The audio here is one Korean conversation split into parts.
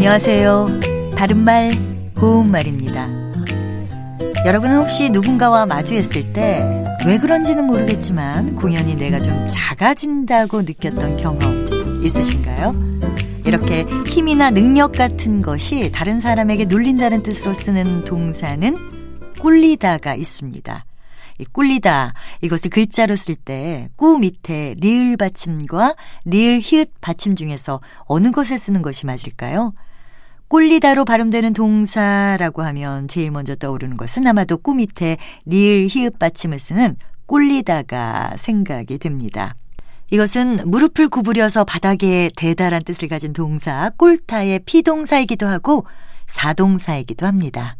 안녕하세요. 바른말, 고운말입니다. 여러분은 혹시 누군가와 마주했을 때 왜 그런지는 모르겠지만 공연히 내가 좀 작아진다고 느꼈던 경험 있으신가요? 이렇게 힘이나 능력 같은 것이 다른 사람에게 눌린다는 뜻으로 쓰는 동사는 꿀리다가 있습니다. 이 꿀리다 이것을 글자로 쓸 때 꾸 밑에 리을 받침과 리을 히읗 받침 중에서 어느 것을 쓰는 것이 맞을까요? 꿀리다로 발음되는 동사라고 하면 제일 먼저 떠오르는 것은 아마도 꾸 밑에 리을 히읗 받침을 쓰는 꿀리다가 생각이 듭니다. 이것은 무릎을 구부려서 바닥에 대달한 뜻을 가진 동사 꿀타의 피동사이기도 하고 사동사이기도 합니다.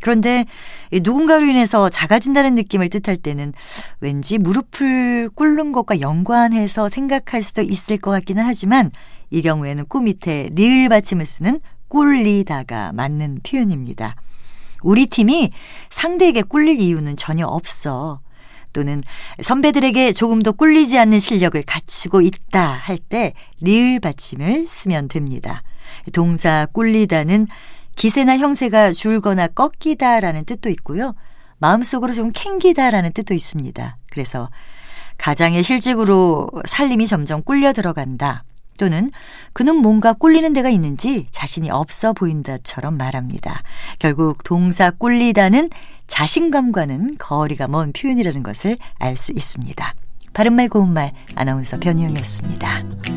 그런데 누군가로 인해서 작아진다는 느낌을 뜻할 때는 왠지 무릎을 꿇는 것과 연관해서 생각할 수도 있을 것 같기는 하지만 이 경우에는 꾸 밑에 리을 받침을 쓰는 꿀리다가 맞는 표현입니다. 우리 팀이 상대에게 꿀릴 이유는 전혀 없어. 또는 선배들에게 조금 더 꿀리지 않는 실력을 갖추고 있다 할 때 리을 받침을 쓰면 됩니다. 동사 꿀리다는 기세나 형세가 줄거나 꺾이다라는 뜻도 있고요. 마음속으로 좀 캥기다라는 뜻도 있습니다. 그래서 가장의 실직으로 살림이 점점 꿀려 들어간다. 또는 그는 뭔가 꿀리는 데가 있는지 자신이 없어 보인다처럼 말합니다. 결국 동사 꿀리다는 자신감과는 거리가 먼 표현이라는 것을 알 수 있습니다. 바른말 고운말 아나운서 변희영이었습니다.